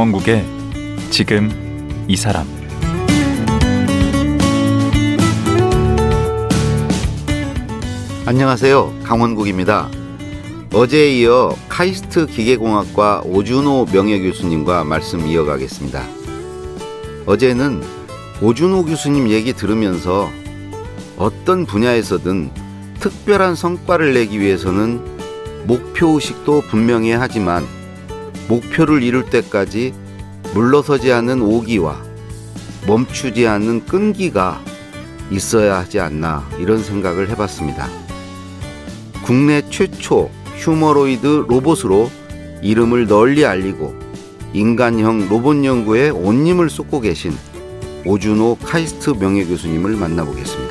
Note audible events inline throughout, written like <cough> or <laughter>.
강원국의 지금 이 사람 안녕하세요. 강원국입니다. 어제에 이어 카이스트 기계공학과 오준호 명예교수님과 말씀 이어가겠습니다. 어제는 오준호 교수님 얘기 들으면서 어떤 분야에서든 특별한 성과를 내기 위해서는 목표 의식도 분명히 하지만 목표를 이룰 때까지 물러서지 않는 오기와 멈추지 않는 끈기가 있어야 하지 않나 이런 생각을 해봤습니다. 국내 최초 휴머로이드 로봇으로 이름을 널리 알리고 인간형 로봇 연구에 온 힘을 쏟고 계신 오준호 카이스트 명예교수님을 만나보겠습니다.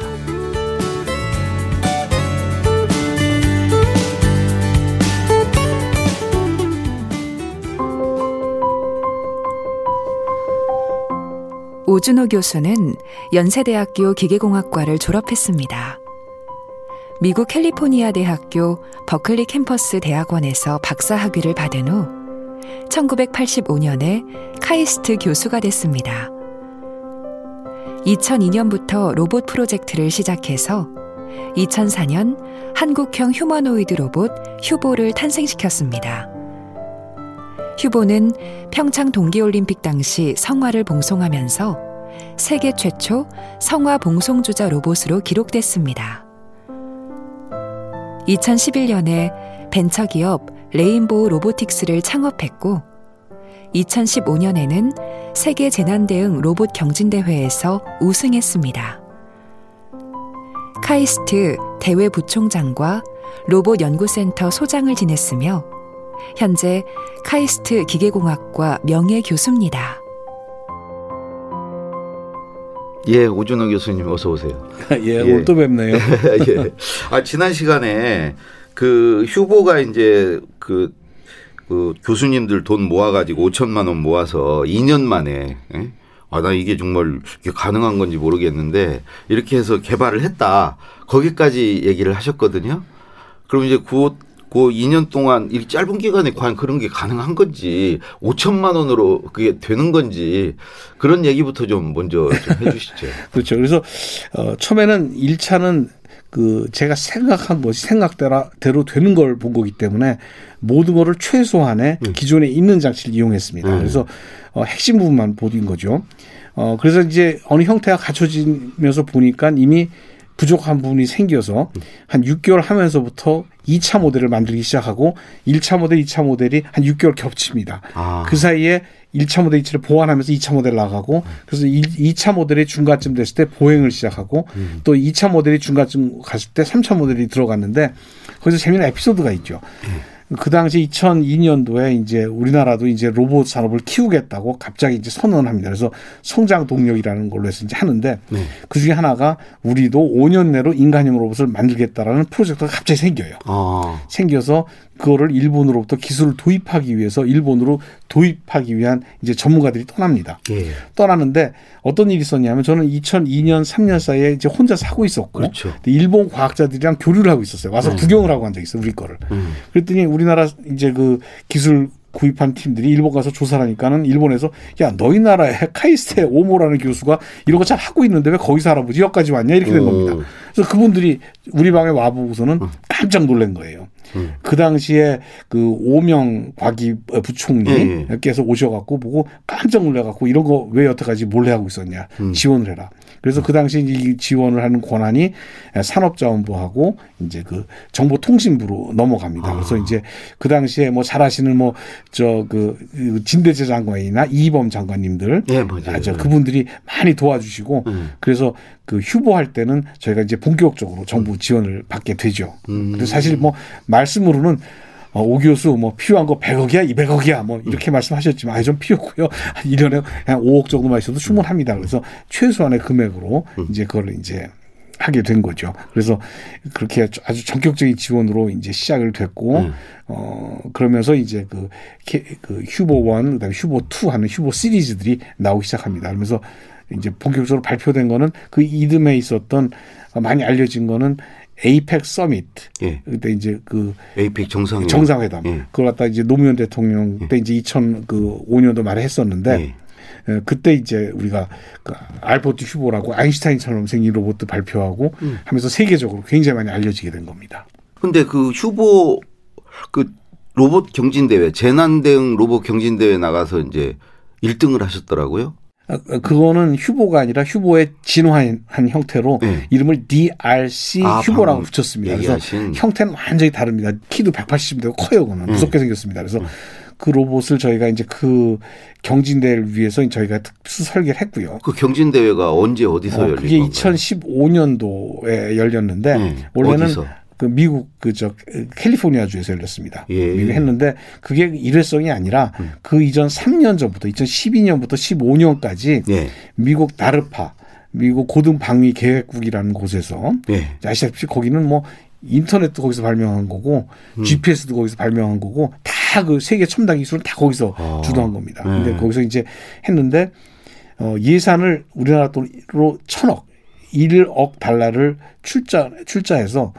오준호 교수는 연세대학교 기계공학과를 졸업했습니다. 미국 캘리포니아 대학교 버클리 캠퍼스 대학원에서 박사 학위를 받은 후 1985년에 카이스트 교수가 됐습니다. 2002년부터 로봇 프로젝트를 시작해서 2004년 한국형 휴머노이드 로봇 휴보를 탄생시켰습니다. 휴보는 평창 동계올림픽 당시 성화를 봉송하면서 세계 최초 성화 봉송주자 로봇으로 기록됐습니다. 2011년에 벤처기업 레인보우 로보틱스를 창업했고 2015년에는 세계 재난대응 로봇 경진대회에서 우승했습니다. 카이스트 대외 부총장과 로봇 연구센터 소장을 지냈으며 현재 카이스트 기계공학과 명예 교수입니다. 예, 오준호 교수님 어서 오세요. <laughs> 예, 예. 또 뵙네요. <laughs> 예. 아, 지난 시간에 그 휴보가 이제 그, 그 교수님들 돈 모아가지고 5천만 원 모아서 2년 만에 예? 아, 나 이게 정말 이게 가능한 건지 모르겠는데 이렇게 해서 개발을 했다. 거기까지 얘기를 하셨거든요. 그럼 이제 그, 그 2년 동안 이 짧은 기간에 과연 그런 게 가능한 건지 5천만 원으로 그게 되는 건지 그런 얘기부터 좀 먼저 좀 <laughs> 해주시죠. 그렇죠. 그래서 어, 처음에는 1차는 그 제가 생각한 것이 생각대로 되는 걸 본 거기 때문에 모든 거를 최소한의 음. 기존에 있는 장치를 이용했습니다. 음. 그래서 어, 핵심 부분만 보인 거죠. 어, 그래서 이제 어느 형태가 갖춰지면서 보니까 이미 부족한 부분이 생겨서 한 6개월 하면서부터 2차 모델을 만들기 시작하고 1차 모델, 2차 모델이 한 6개월 겹칩니다. 아. 그 사이에 1차 모델 이치를 보완하면서 2차 모델 나가고 그래서 2, 차 모델이 중간쯤 됐을 때 보행을 시작하고 음. 또 2차 모델이 중간쯤 갔을 때 3차 모델이 들어갔는데 거기서 재미있는 에피소드가 있죠. 음. 그 당시 2002년도에 이제 우리나라도 이제 로봇 산업을 키우겠다고 갑자기 이제 선언을 합니다. 그래서 성장 동력이라는 걸로 해서 이제 하는데 네. 그 중에 하나가 우리도 5년 내로 인간형 로봇을 만들겠다라는 프로젝트가 갑자기 생겨요. 아. 생겨서 그거를 일본으로부터 기술을 도입하기 위해서 일본으로 도입하기 위한 이제 전문가들이 떠납니다. 예. 떠나는데 어떤 일이 있었냐면 저는 2002년 3년 사이에 이제 혼자 사고 있었고 그렇죠. 일본 과학자들이랑 교류를 하고 있었어요. 와서 음. 구경을 하고 앉아 있어요. 우리 거를. 음. 그랬더니 우리나라 이제 그 기술 구입한 팀들이 일본 가서 조사를 하니까는 일본에서 야 너희 나라에 카이스테 오모라는 교수가 이런 거 잘 하고 있는데 왜 거기서 알아보지 여기까지 왔냐 이렇게 된 어. 겁니다. 그래서 그분들이 우리 방에 와보고서는 어. 깜짝 놀란 거예요. 음. 그 당시에 그 오명 과기 부총리께서 예, 예. 오셔갖고 보고 깜짝 놀래갖고 이런 거 왜 여태까지 몰래 하고 있었냐 음. 지원을 해라. 그래서 그 당시 이 지원을 하는 권한이 산업자원부하고 이제 그 정보통신부로 넘어갑니다. 아. 그래서 이제 그 당시에 뭐 잘하시는 뭐 저 그 진대재 장관이나 이범 장관님들 예, 맞아요. 아, 그분들이 많이 도와주시고 음. 그래서 그 휴보할 때는 저희가 이제 본격적으로 정부 지원을 받게 되죠. 음. 그래서 사실 뭐 말씀으로는 어, 오 교수 뭐 필요한 거 100억이야, 200억이야 뭐 이렇게 음. 말씀하셨지만 아니 좀 필요고요. <laughs> 1년에 한 5억 정도만 있어도 충분합니다. 그래서 최소한의 금액으로 음. 이제 그걸 이제 하게 된 거죠. 그래서 그렇게 아주 전격적인 지원으로 이제 시작을 됐고, 음. 어, 그러면서 이제 그, 그 휴보 one, 그 다음에 휴보 two 하는 휴보 시리즈들이 나오기 시작합니다. 그러면서 이제 본격적으로 발표된 거는 그 이듬해 있었던 많이 알려진 거는 APEC summit 예. 그때 이제 그 APEC 정상 정상회담 예. 그걸 갖다 이제 노무현 대통령 때 이제 2005년도 말에 했었는데 예. 에, 그때 이제 우리가 그 알버트 휴보라고 아인슈타인처럼 생긴 로봇 발표하고 음. 하면서 세계적으로 굉장히 많이 알려지게 된 겁니다. 근데 그 휴보 그 로봇 경진 대회 재난 대응 로봇 경진 대회 나가서 이제 1등을 하셨더라고요. 아, 아, 그거는 휴보가 아니라 휴보의 진화한 한 형태로 네. 이름을 DRC 아, 휴보라고 붙였습니다. 그래서 얘기하신. 형태는 완전히 다릅니다. 키도 180이 되고 커요, 그거는. 네. 무섭게 생겼습니다. 그래서 그 로봇을 저희가 이제 그 경진대회를 위해서 저희가 특수 설계를 했고요. 그 경진 대회가 언제 어디서 어, 열린 그게 건가요? 2015년도에 열렸는데 네. 원래는 어디서? 그 미국 그저 캘리포니아 주에서 열렸습니다. 예. 미국 했는데 그게 일회성이 아니라 음. 그 이전 3년 전부터 2012년부터 15년까지 예. 미국 나르파 미국 고등 방위 계획국이라는 곳에서 예. 아시다시피 거기는 뭐 인터넷도 거기서 발명한 거고 음. GPS도 거기서 발명한 거고 다 그 세계 첨단 기술은 다 거기서 아. 주도한 겁니다. 네. 근데 거기서 이제 했는데 어 예산을 우리나라 돈으로 천억 1억 달러를 출자 출자해서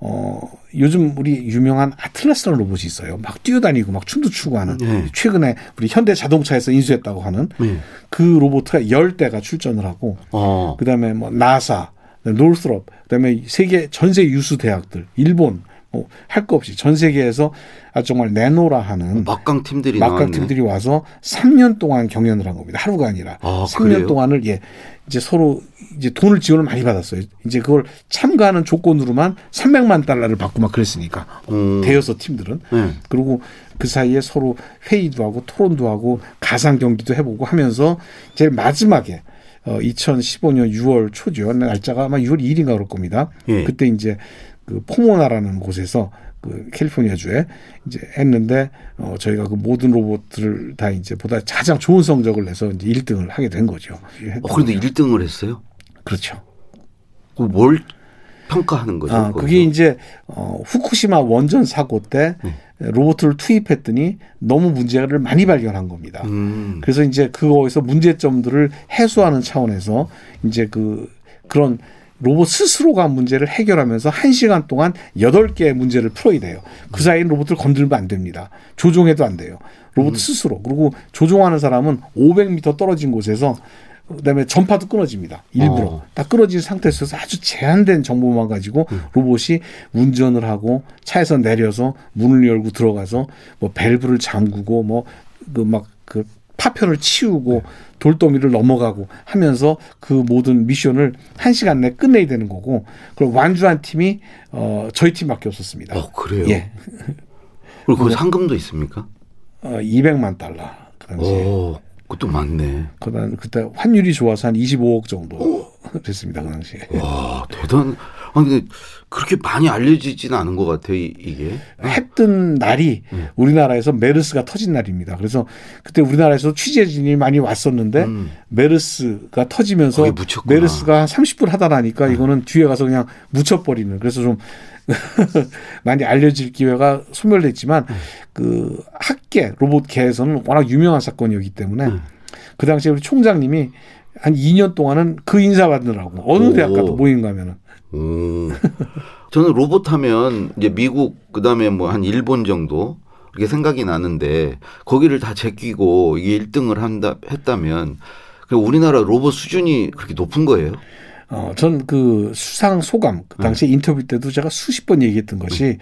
어 요즘 우리 유명한 아틀라스라는 로봇이 있어요. 막 뛰어다니고 막 춤도 추고 하는 네. 최근에 우리 현대 자동차에서 인수했다고 하는 네. 그 로봇가 열 대가 출전을 하고 어. 그다음에 뭐 나사, 노스롭, 그다음에 세계 전세 유수 대학들, 일본 뭐 할 거 없이 전 세계에서 아주 정말 내노라 하는 막강 팀들이 막강 나왔네. 팀들이 와서 3년 동안 경연을 한 겁니다. 하루가 아니라 아, 3년 그래요? 동안을 예 이제 서로 이제 돈을 지원을 많이 받았어요. 이제 그걸 참가하는 조건으로만 300만 달러를 받고 막 그랬으니까 음. 대여섯 팀들은 네. 그리고 그 사이에 서로 회의도 하고 토론도 하고 가상 경기도 해보고 하면서 제일 마지막에 어 2015년 6월 초죠. 날짜가 아마 6월 2일인가 그럴 겁니다. 예. 그때 이제 그 포모나라는 곳에서 그 캘리포니아 주에 이제 했는데 어 저희가 그 모든 로봇들을 다 이제 보다 가장 좋은 성적을 내서 이제 1등을 하게 된 거죠. 어, 그런데 1등을 했어요? 그렇죠. 그뭘 평가하는 거죠? 아, 거기서? 그게 이제 어, 후쿠시마 원전 사고 때 네. 로봇을 투입했더니 너무 문제를 많이 발견한 겁니다. 음. 그래서 이제 그거에서 문제점들을 해소하는 차원에서 이제 그 그런 로봇 스스로가 문제를 해결하면서 한시간 동안 여덟 개의 문제를 풀어야 돼요. 그 사이에 로봇을 건들면 안 됩니다. 조종해도 안 돼요. 로봇 스스로. 그리고 조종하는 사람은 500m 떨어진 곳에서 그다음에 전파도 끊어집니다. 일부러 어. 딱 끊어진 상태에서 아주 제한된 정보만 가지고 로봇이 운전을 하고 차에서 내려서 문을 열고 들어가서 뭐 밸브를 잠그고 뭐 그 막그 파편을 치우고 돌더미를 넘어가고 하면서 그 모든 미션을 한 시간 내에 끝내야 되는 거고 그리고 완주한 팀이 어 저희 팀밖에 없었습니다. 어, 그래요? 예, 그리고 그 상금도 있습니까? 어 200만 달러 그 당시에. 오, 그것도 많네. 그다음 그때 환율이 좋아서 한 25억 정도 됐습니다 그 당시에. 와, 대단. 아니, 근데 그렇게 많이 알려지지는 않은 것 같아요, 이- 이게. 했던 날이 음. 우리나라에서 메르스가 터진 날입니다. 그래서 그때 우리나라에서 취재진이 많이 왔었는데 음. 메르스가 터지면서. 메르스가 한 30분 하다라니까 이거는 뒤에 가서 그냥 묻혀버리는 그래서 좀 <laughs> 많이 알려질 기회가 소멸됐지만 음. 그 학계 로봇계에서는 워낙 유명한 사건이었기 때문에 음. 그 당시에 우리 총장님이 한 2년 동안은 그 인사 받느라고 어느 오. 대학 가도 모임 가면은 오. <laughs> 저는 로봇 하면 이제 미국 그다음에 뭐 한 일본 정도 이렇게 생각이 나는데 거기를 다 제끼고 이게 1등을 한다 했다면 그 우리나라 로봇 수준이 그렇게 높은 거예요? 어, 전 그 수상 소감, 그 당시 인터뷰 때도 제가 수십 번 얘기했던 것이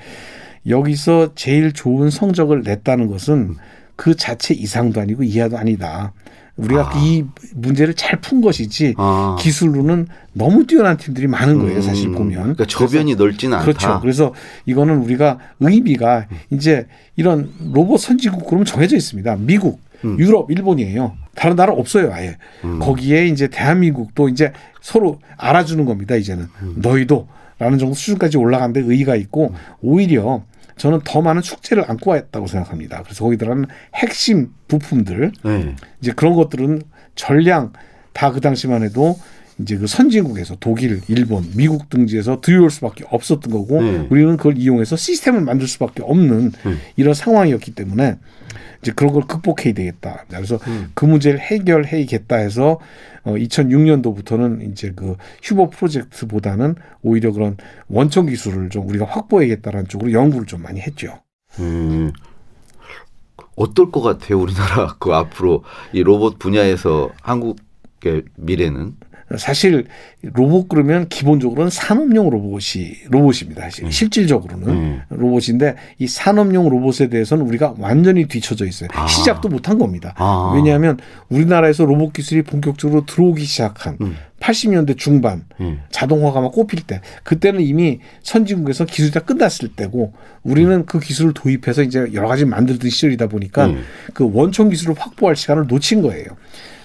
여기서 제일 좋은 성적을 냈다는 것은 그 자체 이상도 아니고 이하도 아니다. 우리가 아. 이 문제를 잘 푼 것이지 아. 기술로는 너무 뛰어난 팀들이 많은 거예요. 사실 음, 보면. 그러니까 저변이 넓지는 않다. 그렇죠. 그래서 이거는 우리가 의미가 이제 이런 로봇 선진국 그러면 정해져 있습니다. 미국, 음. 유럽, 일본이에요. 다른 나라 없어요, 아예. 음. 거기에 이제 대한민국도 이제 서로 알아주는 겁니다, 이제는. 음. 너희도 라는 정도 수준까지 올라간 데 의의가 있고 오히려 저는 더 많은 축제를 안고 왔다고 생각합니다. 그래서 거기 들어가는 핵심 부품들 네. 이제 그런 것들은 전량 다 그 당시만 해도 이제 그 선진국에서 독일, 일본, 미국 등지에서 들여올 수밖에 없었던 거고 네. 우리는 그걸 이용해서 시스템을 만들 수밖에 없는 네. 이런 상황이었기 때문에 이제 그런 걸 극복해야 되겠다. 그래서 그 문제를 해결해야겠다 해서 어 2006년도부터는 이제 그 휴보 프로젝트보다는 오히려 그런 원천 기술을 좀 우리가 확보해야겠다라는 쪽으로 연구를 좀 많이 했죠. 음. 어떨 것 같아요, 우리나라 <laughs> 그 앞으로 이 로봇 분야에서 한국의 미래는? 사실 로봇 그러면 기본적으로는 산업용 로봇이 로봇입니다. 사실 실질적으로는 음. 로봇인데 이 산업용 로봇에 대해서는 우리가 완전히 뒤쳐져 있어요. 아. 시작도 못한 겁니다. 아. 왜냐하면 우리나라에서 로봇 기술이 본격적으로 들어오기 시작한 음. 80년대 중반 음. 자동화가 막 꼽힐 때 그때는 이미 선진국에서 기술이 다 끝났을 때고 우리는 그 기술을 도입해서 이제 여러 가지 만들던 시절이다 보니까 음. 그 원천 기술을 확보할 시간을 놓친 거예요.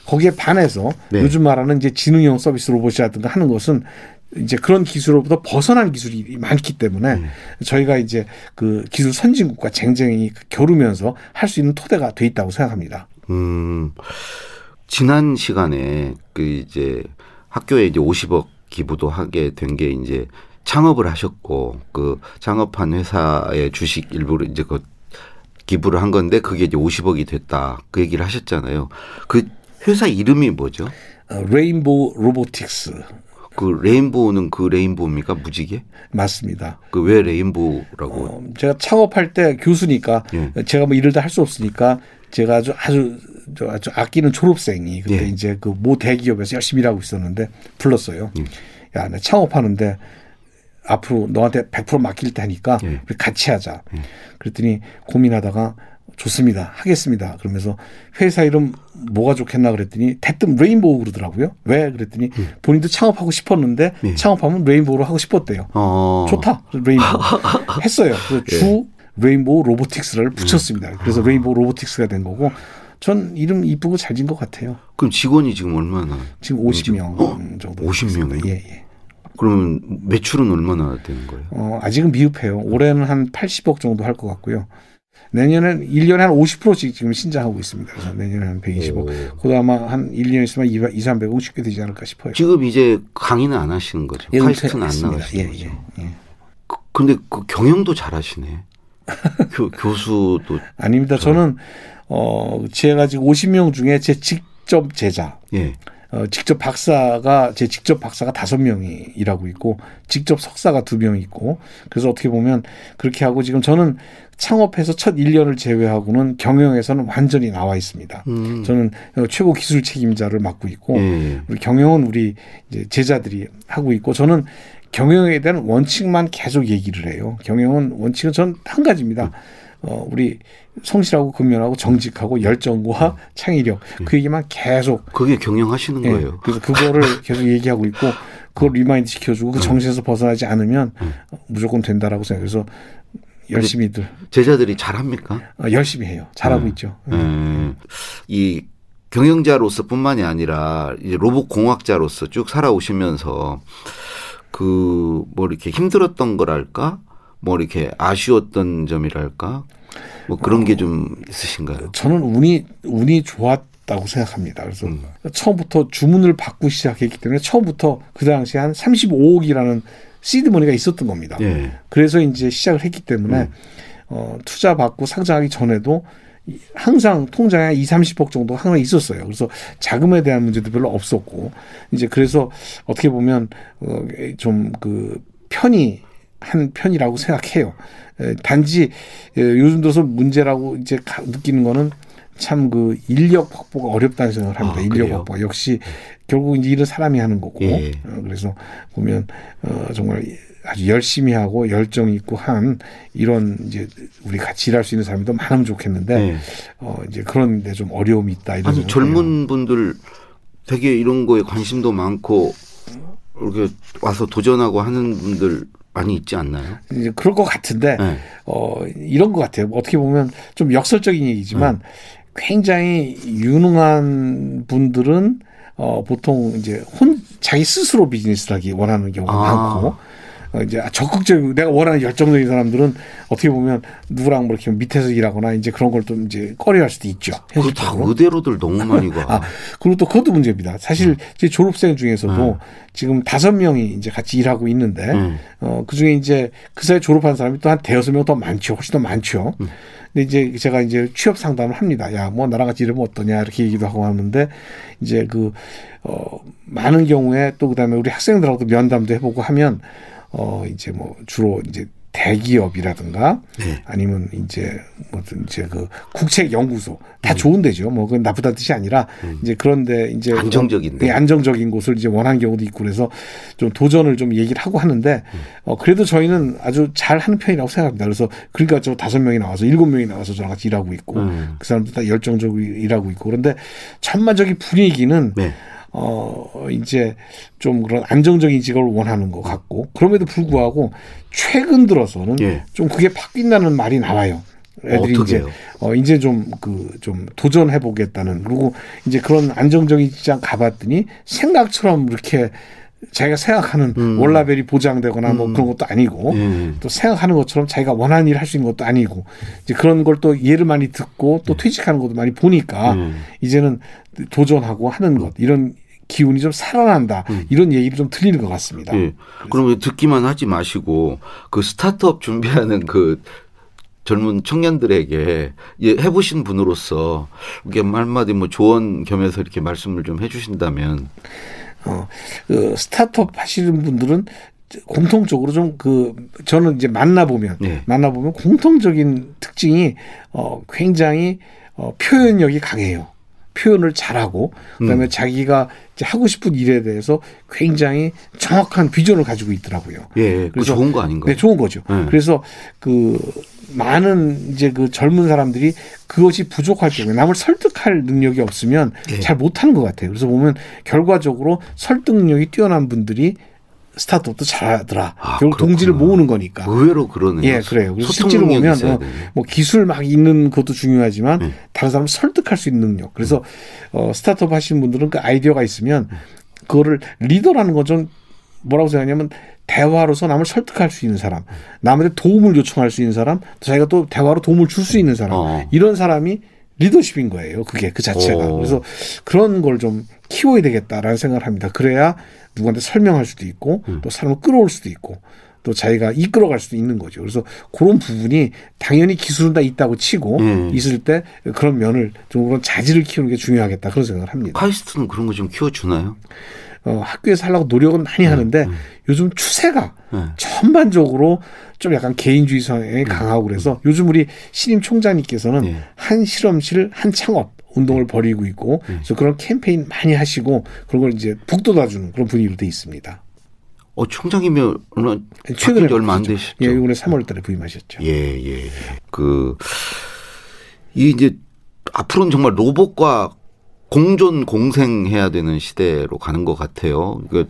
거기에 반해서 네. 요즘 말하는 이제 지능형 서비스 로봇이라든가 하는 것은 이제 그런 기술로부터 벗어난 기술이 많기 때문에 음. 저희가 이제 그 기술 선진국과 쟁쟁이 겨루면서 할 수 있는 토대가 돼 있다고 생각합니다. 음, 지난 시간에 그 이제 학교에 이제 50억 기부도 하게 된 게 이제 창업을 하셨고 그 창업한 회사의 주식 일부를 이제 그 기부를 한 건데 그게 이제 50억이 됐다 그 얘기를 하셨잖아요. 그 회사 이름이 뭐죠? 어, 레인보우 로보틱스 그 레인보우는 그 rainbow입니까 무지개? 맞습니다. 그 왜 레인보우라고? 어, 제가 창업할 때 교수니까 예. 제가 뭐 일을 다 할 수 없으니까 제가 아주 아주 저 아주 아끼는 졸업생이 그때 예. 이제 그 모 대기업에서 열심히 일하고 있었는데 불렀어요. 예. 야, 나 창업하는데 앞으로 너한테 100% 맡길 테니까 예. 같이 하자. 그랬더니 고민하다가 좋습니다. 하겠습니다. 그러면서 회사 이름 뭐가 좋겠나 그랬더니 대뜸 레인보우 그러더라고요. 왜? 그랬더니 본인도 창업하고 싶었는데 예. 창업하면 레인보우로 하고 싶었대요. 어. 좋다. 레인보우 <laughs> 했어요. 그래서 주 레인보우 로보틱스를 붙였습니다. 그래서 레인보우 로보틱스가 된 거고 전 이름 이쁘고 잘진것 같아요. 그럼 직원이 지금 얼마나? 지금 50명 어? 정도. 50 명이요? 있습니다. 예, 예. 그러면 매출은 얼마나 되는 거예요? 어, 아직은 미흡해요. 올해는 한 80억 정도 할 것 같고요. 내년엔 1년에 한 50%씩 지금 신장하고 있습니다. 그래서 내년에 한 120억. 그도 아마 한 1년 있으면 2, 2 300억 쉽게 되지 않을까 싶어요. 지금 이제 강의는 안 하시는 거죠? 예, 카이스트는 안 은퇴했습니다. 나가시는 예, 거죠? 예, 예. 그- 근데 그 경영도 잘 하시네. <laughs> 교, 교수도 아닙니다. 저는 어 제가 지금 50명 중에 제 직접 제자, 예. 어, 직접 박사가 제 직접 박사가 다섯 명이 일하고 있고 직접 석사가 두 명 있고 그래서 어떻게 보면 그렇게 하고 지금 저는 창업해서 첫 1년을 제외하고는 경영에서는 완전히 나와 있습니다. 음. 저는 어, 최고 기술 책임자를 맡고 있고 예. 우리 경영은 우리 이제 제자들이 하고 있고 저는 경영에 대한 원칙만 계속 얘기를 해요. 경영은 원칙은 전 한 가지입니다. 어, 우리 성실하고 근면하고 정직하고 열정과 창의력 그 얘기만 계속 그게 경영하시는 예, 거예요. 그래서 그거를 <laughs> 계속 얘기하고 있고 그걸 remind 시켜주고 그 정신에서 벗어나지 않으면 무조건 된다라고 생각해서 열심히들 제자들이 잘합니까? 어, 열심히 해요. 잘하고 음. 있죠. 예. 이 경영자로서뿐만이 아니라 이제 로봇 공학자로서 쭉 살아오시면서 그 뭐 이렇게 힘들었던 거랄까, 뭐 이렇게 아쉬웠던 점이랄까, 뭐 그런 게좀 있으신가요? 저는 운이 운이 좋았 다고 생각합니다. 그래서 음. 처음부터 주문을 받고 시작했기 때문에 처음부터 그 당시에 한 35억이라는 시드머니가 있었던 겁니다. 예. 그래서 이제 시작을 했기 때문에 음. 어, 투자 받고 상장하기 전에도 이- 항상 통장에 한 2, 30억 정도 항상 있었어요. 그래서 자금에 대한 문제도 별로 없었고 이제 그래서 어떻게 보면 어, 좀그 편이 한 편이라고 생각해요. 에, 단지 에, 요즘 들어서 문제라고 이제 가- 느끼는 거는 참 그 인력 확보가 어렵다는 생각을 합니다. 아, 인력? 확보 역시 결국 이제 일은 사람이 하는 거고 예. 어, 그래서 보면 어, 정말 아주 열심히 하고 열정 있고 한 이런 이제 우리 같이 일할 수 있는 사람이 더 많으면 좋겠는데 예. 어, 이제 그런데 좀 어려움이 있다 이런 아니. 젊은 분들 되게 이런 거에 관심도 많고 이렇게 와서 도전하고 하는 분들 많이 있지 않나요? 이제 그럴 것 같은데 네. 어, 이런 것 같아요. 어떻게 보면 좀 역설적인 얘기지만 굉장히 유능한 분들은 어, 보통 이제 혼 자기 스스로 비즈니스를 하기 원하는 경우가 아. 많고 어, 이제 적극적이고 내가 원하는 열정적인 사람들은 어떻게 보면 누구랑 뭐 이렇게 밑에서 일하거나 이제 그런 걸 좀 이제 꺼려할 수도 있죠. 그거 다 현실적으로. 의대로들 너무 많이 가. <laughs> 아, 그리고 또 그것도 문제입니다. 사실 음. 제 졸업생 중에서도 지금 다섯 명이 이제 같이 일하고 있는데, 음. 어, 그 중에 이제 그 사이에 졸업한 사람이 또 한 대여섯 명 더 많죠. 훨씬 더 많죠. 음. 근데 이제 제가 이제 취업 상담을 합니다. 야, 뭐 나랑 같이 일하면 어떠냐 이렇게 얘기도 하고 하는데 이제 그, 어, 많은 경우에 또 그다음에 우리 학생들하고도 면담도 해보고 하면 어, 이제 뭐 주로 이제 대기업이라든가 네. 아니면 이제 뭐든 이제 그 국책 연구소 다 좋은 데죠. 뭐 그건 나쁘다는 뜻이 아니라 이제 그런데 이제 안정적인 데. 네, 안정적인 곳을 이제 원하는 경우도 있고 그래서 좀 도전을 좀 얘기를 하고 하는데 어 그래도 저희는 아주 잘 하는 편이라고 생각합니다. 그래서 그러니까 저 다섯 명이 나와서 일곱 명이 나와서 저랑 같이 일하고 있고 음. 그 사람들 다 열정적으로 일하고 있고 그런데 전반적인 분위기는 네. 어, 이제 좀 그런 안정적인 직업을 원하는 것 같고, 그럼에도 불구하고 최근 들어서는 예. 좀 그게 바뀐다는 말이 나와요. 애들이 어떻게 이제? 어, 이제 좀 그, 좀 도전해 보겠다는, 그리고 이제 그런 안정적인 직장 가봤더니 생각처럼 이렇게 자기가 생각하는 월라벨이 보장되거나 뭐 그런 것도 아니고 예. 또 생각하는 것처럼 자기가 원하는 일을 할 수 있는 것도 아니고 이제 그런 걸 또 예를 많이 듣고 또 퇴직하는 것도 많이 보니까 음. 이제는 도전하고 하는 것 이런 기운이 좀 살아난다 이런 얘기를 좀 들리는 것 같습니다. 예. 그러면 듣기만 하지 마시고 그 스타트업 준비하는 그 젊은 청년들에게 예, 해보신 분으로서 이게 한마디 뭐 조언 겸해서 이렇게 말씀을 좀 해주신다면 어, 그 스타트업 하시는 분들은 공통적으로 좀 그 저는 이제 만나보면 네. 만나보면 공통적인 특징이 어 굉장히 어 표현력이 강해요. 표현을 잘하고 그다음에 음. 자기가 하고 싶은 일에 대해서 굉장히 정확한 비전을 가지고 있더라고요. 예, 그 그래서- 좋은 거 아닌가요? 네, 좋은 거죠. 네. 그래서 그 많은 이제 그 젊은 사람들이 그것이 부족할 경우에 남을 설득할 능력이 없으면 네. 잘 못하는 것 같아요. 그래서 보면 결과적으로 설득 능력이 뛰어난 분들이 스타트업도 잘하더라. 아, 결국 동지를 그렇구나. 모으는 거니까. 의외로 그러네요. 예, 그래요. 그래서 실제로 보면 어. 뭐 기술 막 있는 것도 중요하지만 네. 다른 사람을 설득할 수 있는 능력. 그래서 어, 스타트업 하시는 분들은 그 아이디어가 있으면 그거를 리더라는 건 좀 뭐라고 생각하냐면 대화로서 남을 설득할 수 있는 사람, 남한테 도움을 요청할 수 있는 사람, 또 자기가 또 대화로 도움을 줄 수 있는 사람, 어. 이런 사람이 리더십인 거예요. 그게 그 자체가. 오. 그래서 그런 걸 좀 키워야 되겠다라는 생각을 합니다. 그래야 누구한테 설명할 수도 있고 음. 또 사람을 끌어올 수도 있고 또 자기가 이끌어갈 수도 있는 거죠. 그래서 그런 부분이 당연히 기술은 다 있다고 치고 음. 있을 때 그런 면을 좀 그런 자질을 키우는 게 중요하겠다 그런 생각을 합니다. 카이스트는 그런 거 좀 키워주나요? 어, 학교에서 하려고 노력은 많이 하는데 요즘 추세가 네. 전반적으로 좀 약간 개인주의 성향이 강하고 그래서 요즘 우리 신임 총장님께서는 네. 한 실험실 한 창업 운동을 벌이고 있고 그래서 그런 캠페인 많이 하시고 그런 걸 이제 북돋아 주는 그런 분위기로 돼 있습니다. 어, 총장이면 최근에 얼마 안. 되셨죠? 예, 이번에 3월달에 부임하셨죠. 예, 예. 예. 그, 이 이제 앞으로는 정말 로봇과 공존 공생해야 되는 시대로 가는 것 같아요. 그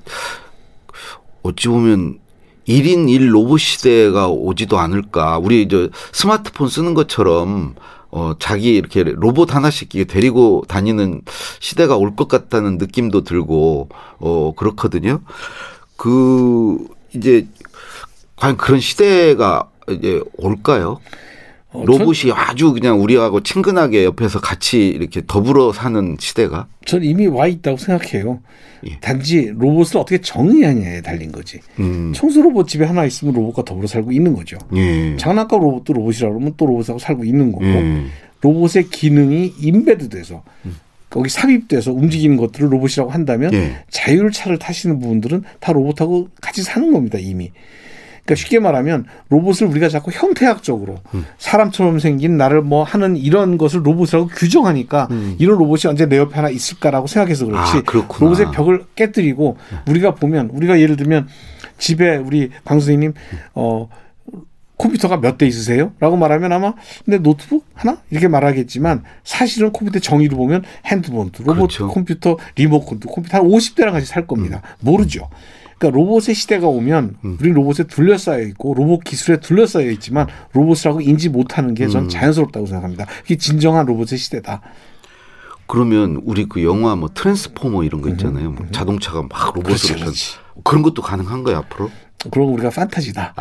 어찌 보면 1인 1 로봇 시대가 오지도 않을까. 우리 저 스마트폰 쓰는 것처럼 어, 자기 이렇게 로봇 하나씩 데리고 다니는 시대가 올 것 같다는 느낌도 들고, 어, 그렇거든요. 그, 이제, 과연 그런 시대가 이제 올까요? 어, 로봇이 아주 그냥 우리하고 친근하게 옆에서 같이 이렇게 더불어 사는 시대가? 전, 전 이미 와 있다고 생각해요. 예. 단지 로봇을 어떻게 정의하냐에 달린 거지. 음, 청소 로봇 집에 하나 있으면 로봇과 더불어 살고 있는 거죠. 예. 장난감 로봇도 로봇이라 그러면 또 로봇하고 살고 있는 거고 예. 로봇의 기능이 인베드돼서 거기 삽입돼서 움직이는 것들을 로봇이라고 한다면 예. 자율차를 타시는 부분들은 다 로봇하고 같이 사는 겁니다 이미. 그러니까 쉽게 말하면 로봇을 우리가 자꾸 형태학적으로 음. 사람처럼 생긴 나를 뭐 하는 이런 것을 로봇이라고 규정하니까 이런 로봇이 언제 내 옆에 하나 있을까라고 생각해서 그렇지 음. 아, 그렇구나. 로봇의 벽을 깨뜨리고 우리가 보면 우리가 예를 들면 집에 우리 방 선생님 어 컴퓨터가 몇 대 있으세요? 라고 말하면 아마 근데 노트북 하나? 이렇게 말하겠지만 사실은 컴퓨터 정의를 보면 핸드폰도 로봇 그렇죠. 컴퓨터 리모컨도 컴퓨터 한 50대랑 같이 살 겁니다. 모르죠. 그러니까 로봇의 시대가 오면 우리 로봇에 둘러싸여 있고 로봇 기술에 둘러싸여 있지만 로봇이라고 인지 못하는 게 전 자연스럽다고 생각합니다. 그게 진정한 로봇의 시대다. 그러면 우리 그 영화 뭐 트랜스포머 이런 거 있잖아요. 뭐 자동차가 막 로봇으로 음, 그렇지, 변 그렇지. 그런 것도 가능한 거예요 앞으로? 그러고 우리가 판타지다.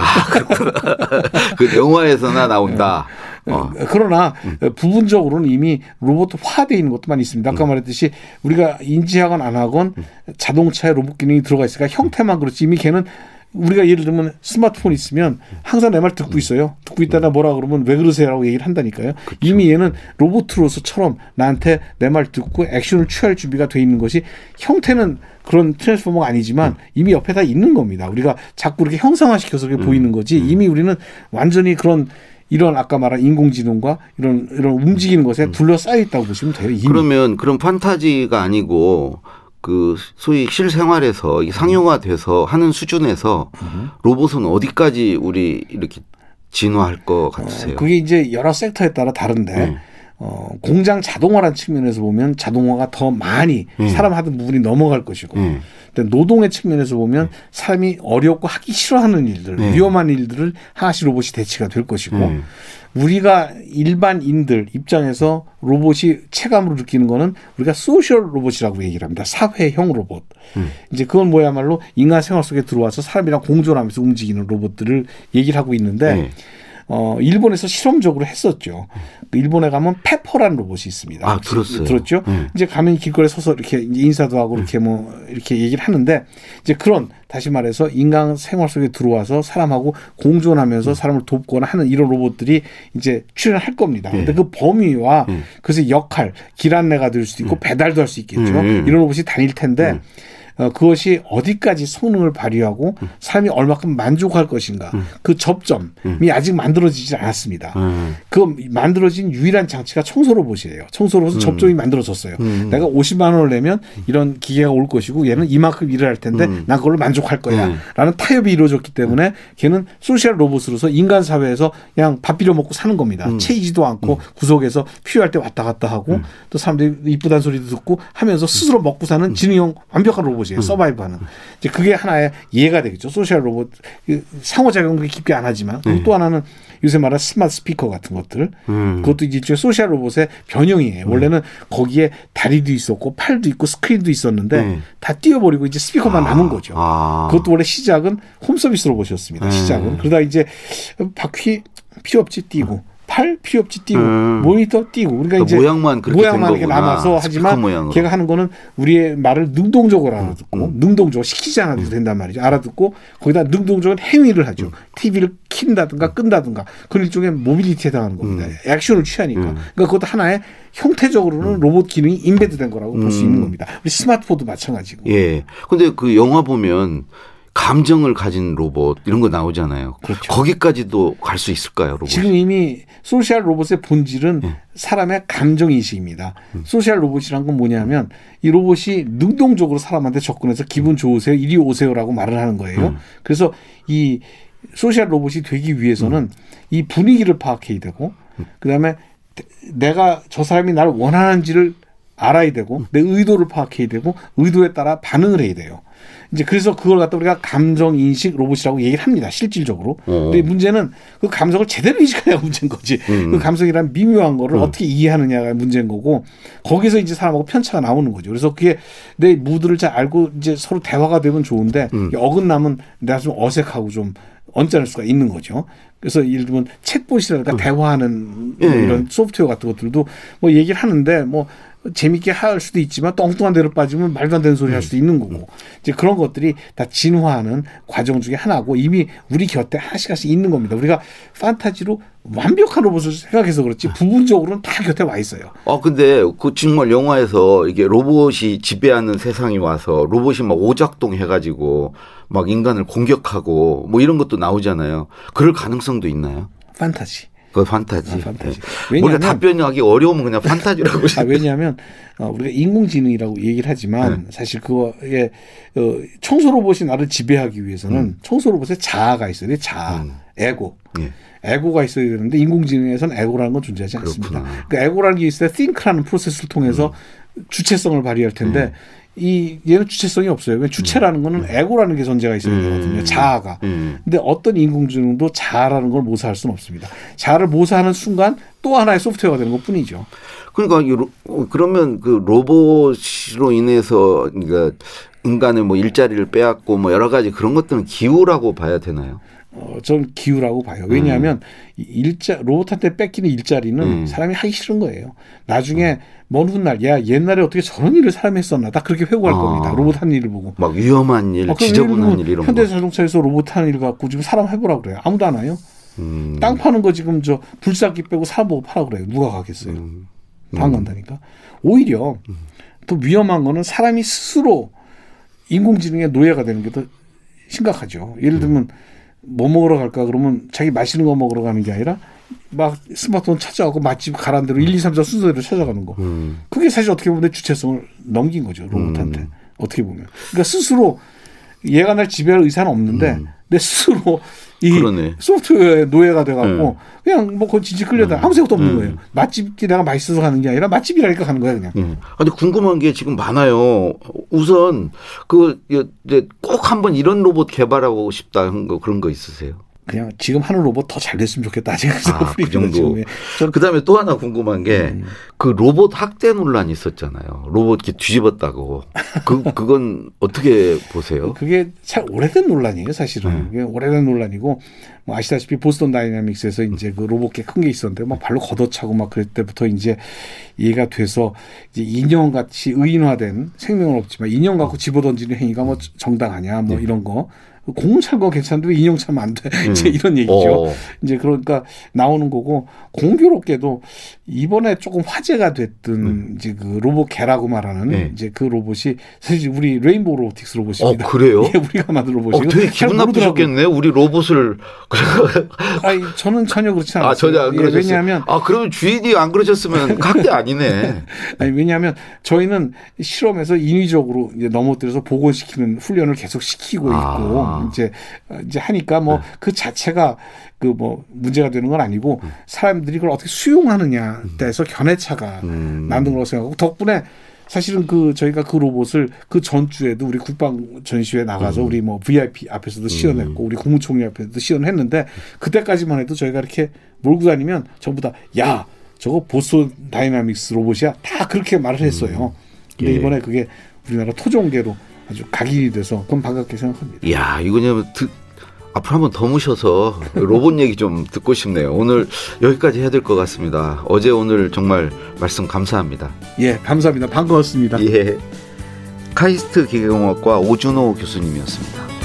그 영화에서나 나온다. 어. 그러나 부분적으로는 이미 로봇화되어 있는 것도 많이 있습니다. 아까 말했듯이 우리가 인지하건 안 하건 자동차에 로봇 기능이 들어가 있으니까 형태만 그렇지 이미 걔는 우리가 예를 들면 스마트폰 있으면 항상 내 말 듣고 있어요. 듣고 있다가 뭐라 그러면 왜 그러세요라고 얘기를 한다니까요. 이미 얘는 로봇으로서처럼 나한테 내 말 듣고 액션을 취할 준비가 돼 있는 것이 형태는 그런 트랜스포머가 아니지만 이미 옆에 다 있는 겁니다. 우리가 자꾸 이렇게 형상화시켜서 그게 보이는 거지 이미 우리는 완전히 그런 이런 아까 말한 인공지능과 이런 이런 움직이는 것에 둘러싸여 있다고 보시면 돼요. 이미. 그러면 그런 판타지가 아니고 그 소위 실생활에서 이 상용화돼서 하는 수준에서 로봇은 어디까지 우리 이렇게 진화할 것 같으세요? 어, 그게 이제 여러 섹터에 따라 다른데 네. 어, 공장 자동화라는 측면에서 보면 자동화가 더 많이 네. 사람 하던 부분이 넘어갈 것이고 네. 근데 노동의 측면에서 보면 사람이 어렵고 하기 싫어하는 일들 네. 위험한 일들을 하나씩 로봇이 대체가 될 것이고 네. 우리가 일반인들 입장에서 로봇이 체감으로 느끼는 거는 우리가 소셜 로봇이라고 얘기를 합니다. 사회형 로봇. 음. 이제 그건 뭐야말로 인간 생활 속에 들어와서 사람이랑 공존하면서 움직이는 로봇들을 얘기를 하고 있는데 네. 어, 일본에서 실험적으로 했었죠. 그 일본에 가면 페퍼라는 로봇이 있습니다. 아, 들었어요. 들었죠? 네. 이제 가면 길거리에 서서 이렇게 인사도 하고 이렇게 뭐 이렇게 얘기를 하는데 이제 그런 다시 말해서 인간 생활 속에 들어와서 사람하고 공존하면서 사람을 돕거나 하는 이런 로봇들이 이제 출연할 겁니다. 근데 그 범위와 그래서 역할, 길 안내가 될 수도 있고 배달도 할 수 있겠죠. 음. 이런 로봇이 다닐 텐데 어, 그것이 어디까지 성능을 발휘하고 사람이 얼마큼 만족할 것인가 그 접점이 아직 만들어지지 않았습니다. 음. 그 만들어진 유일한 장치가 청소 로봇이에요. 청소 로봇은 접점이 만들어졌어요. 내가 50만 원을 내면 이런 기계가 올 것이고 얘는 이만큼 일을 할 텐데 난 그걸로 만족할 거야. 음. 라는 타협이 이루어졌기 때문에 걔는 social 로봇으로서 인간 사회에서 그냥 밥 빌어먹고 사는 겁니다. 채이지도 않고 구석에서 필요할 때 왔다 갔다 하고 또 사람들이 이쁘다는 소리도 듣고 하면서 스스로 먹고 사는 지능형 완벽한 로봇 이에요. survive하는. 이제 그게 하나의 예가 되겠죠. social 로봇 그 상호작용을 깊게 안 하지만 그리고 또 하나는 요새 말하는 스마트 스피커 같은 것들 음. 그것도 이제 일종의 social 로봇의 변형이에요. 원래는 거기에 다리도 있었고 팔도 있고 스크린도 있었는데 네. 다 떼어버리고 이제 스피커만 남은 거죠. 아. 그것도 원래 시작은 홈 서비스 로봇이었습니다. 네. 시작은 그러다 이제 바퀴 필요 없지 떼고 팔 필요 없지 떼고 음. 모니터 떼고 그러니까 그러니까 이제 모양만 그렇게 된 모양만 이렇게 거구나. 남아서 하지만 모양으로. 걔가 하는 거는 우리의 말을 능동적으로 알아듣고 음. 능동적으로 시키지 않아도 된단 말이죠. 알아듣고 거기다 능동적인 행위를 음. 하죠. TV를 킨다든가 끈다든가 그런 일종의 mobility에 해당하는 겁니다. 음. 액션을 취하니까. 그러니까 그것도 하나의 형태적으로는 로봇 기능이 embed된 거라고 볼 수 있는 겁니다. 우리 스마트폰도 마찬가지고. 음. 예. 근데 그 영화 보면 감정을 가진 로봇 이런 거 나오잖아요. 그렇죠. 거기까지도 갈 수 있을까요, 로봇? 지금 이미 social 로봇의 본질은 사람의 감정 인식입니다. social 로봇이란 건 뭐냐면 이 로봇이 능동적으로 사람한테 접근해서 기분 좋으세요, 이리 오세요라고 말을 하는 거예요. 그래서 이 social 로봇이 되기 위해서는 이 분위기를 파악해야 되고 그다음에 내가 저 사람이 나를 원하는지를 알아야 되고 내 의도를 파악해야 되고 의도에 따라 반응을 해야 돼요. 이제 그래서 그걸 갖다 우리가 감정 인식 로봇이라고 얘기를 합니다. 실질적으로. 어. 근데 문제는 그 감성을 제대로 인식하냐가 문제인 거지. 그 감성이란 미묘한 거를 어떻게 이해하느냐가 문제인 거고 거기서 이제 사람하고 편차가 나오는 거죠. 그래서 그게 내 무드를 잘 알고 이제 서로 대화가 되면 좋은데 이게 어긋나면 내가 좀 어색하고 좀 언짢을 수가 있는 거죠. 그래서 예를 들면 챗봇이라든가 대화하는 뭐 예. 이런 소프트웨어 같은 것들도 뭐 얘기를 하는데 뭐 재밌게 할 수도 있지만 또 엉뚱한 데로 빠지면 말도 안 되는 소리 할 수도 있는 거고 이제 그런 것들이 다 진화하는 과정 중에 하나고 이미 우리 곁에 하나씩 하나씩 있는 겁니다. 우리가 판타지로 완벽한 로봇을 생각해서 그렇지 부분적으로는 다 곁에 와 있어요. 아 근데 그 정말 영화에서 이게 로봇이 지배하는 세상이 와서 로봇이 막 오작동 해가지고 막 인간을 공격하고 뭐 이런 것도 나오잖아요. 그럴 가능성도 있나요? 판타지. 그 판타지. 아, 판타지. 네. 우리가 왜냐하면- 답변하기 어려우면 그냥 판타지라고. 아, 왜냐하면 어, 우리가 인공지능이라고 얘기를 하지만 네. 사실 그거에 어, 청소 로봇이 나를 지배하기 위해서는 청소 로봇에 자아가 있어야 돼. 자아, 음. 에고. 예. 에고가 있어야 되는데 인공지능에서는 에고라는 건 존재하지 않습니다. 그렇구나. 그러니까 에고라는 게 있어야 think라는 프로세스를 통해서 음. 주체성을 발휘할 텐데 이 얘는 주체성이 없어요. 왜 주체라는 거는 에고라는 게 존재가 있어야 되거든요. 음. 자아가. 음. 근데 어떤 인공지능도 자아라는 걸 모사할 수는 없습니다. 자아를 모사하는 순간 또 하나의 소프트웨어가 되는 것 뿐이죠. 그러니까 어, 그러면 그 로봇으로 인해서 그러니까 인간의 뭐 일자리를 빼앗고 뭐 여러 가지 그런 것들은 기후라고 봐야 되나요? 어, 좀 기우라고 봐요. 왜냐하면 이 일자 로봇한테 뺏기는 일자리는 음. 사람이 하기 싫은 거예요. 나중에 먼 훗날 야 옛날에 어떻게 저런 일을 사람이 했었나 딱 그렇게 회고할 아. 겁니다. 로봇 한 일을 보고. 막 위험한 일, 아, 지저분한 일 이런 현대 거. 자동차에서 로봇 하는 일 갖고 지금 사람 해보라 그래요. 아무도 안 와요. 음. 땅 파는 거 지금 저 불사기 빼고 사람 보고 파라 그래요. 누가 가겠어요. 음. 안 간다니까. 오히려 더 위험한 거는 사람이 스스로 인공지능의 노예가 되는 게 더 심각하죠. 예를 들면 뭐 먹으러 갈까 그러면 자기 맛있는 거 먹으러 가는 게 아니라 막 스마트폰 찾아가고 맛집 가란 대로 1, 2, 3, 4 순서대로 찾아가는 거. 음. 그게 사실 어떻게 보면 내 주체성을 넘긴 거죠. 로봇한테. 어떻게 보면. 그러니까 스스로 얘가 날 지배할 의사는 없는데 내 스스로 이 음. 그러네. 소프트웨어의 노예가 돼갖고 그냥 뭐 그건 진짜 끌려다 아무 생각도 없는 거예요. 맛집이 내가 맛있어서 가는 게 아니라 맛집이라니까 가는 거야 그냥. 예. 근데 궁금한 게 지금 많아요. 우선 그 이제 꼭 한번 이런 로봇 개발하고 싶다 한 거 그런 거 있으세요? 그냥 지금 하는 로봇 더 잘 됐으면 좋겠다. 제가 아, 그 정도. 저는 그다음에 또 하나 궁금한 게 그 로봇 학대 논란이 있었잖아요. 로봇 이렇게 뒤집었다고. 그 그건 어떻게 보세요? <laughs> 그게 참 오래된 논란이에요, 사실은. 네. 오래된 논란이고, 뭐 아시다시피 보스턴 다이나믹스에서 이제 그 로봇 개큰게 있었는데, 막 발로 걷어차고 막 그럴 때부터 이제 이슈가 돼서 이제 인형 같이 의인화된 생명은 없지만 인형 갖고 집어던지는 행위가 뭐 정당하냐, 네. 뭐 이런 거. 찰거 괜찮은데 왜 인형 차면 안 돼? <laughs> 이제 이런 얘기죠. 어. 이제 그러니까 나오는 거고 공교롭게도 이번에 조금 화제가 됐던 이제 그 로봇 개라고 말하는 네. 이제 그 로봇이 사실 우리 레인보우 로보틱스 어 로봇입니다. 그래요? <laughs> 예, 우리가 만든 어, 로봇이고 되게 잘 기분 모르더라고요. 나쁘셨겠네. 우리 로봇을 <laughs> 아니 저는 전혀 그렇지 않아요. 아 전혀 안 그러셨어요. 왜냐하면 아 그러면 주인이 안 그러셨으면 학대 아니네. 아니 왜냐하면 저희는 실험에서 인위적으로 이제 넘어뜨려서 복원시키는 훈련을 계속 시키고 아. 있고 이제 이제 하니까 뭐그 자체가 그 뭐 문제가 되는 건 아니고 사람들이 그걸 어떻게 수용하느냐 때에서 견해차가 음. 만든 거라고 생각하고 덕분에 사실은 그 저희가 그 로봇을 그 전주에도 우리 국방 전시회 나가서 음. 우리 뭐 VIP 앞에서도 시연했고 우리 국무총리 앞에서도 시연했는데 그때까지만 해도 저희가 이렇게 몰고 다니면 전부 다 야 저거 보스턴 다이나믹스 로봇이야 다 그렇게 말을 했어요. 근데 예. 이번에 그게 우리나라 토종계로 아주 각인이 돼서 그건 반갑게 생각합니다. 이야 이거 좀 듣- 앞으로 한번 더 모셔서 로봇 얘기 좀 듣고 싶네요. 오늘 여기까지 해야 될 것 같습니다. 어제 오늘 정말 말씀 감사합니다. 예, 감사합니다. 반가웠습니다. 예. 카이스트 기계공학과 오준호 교수님이었습니다.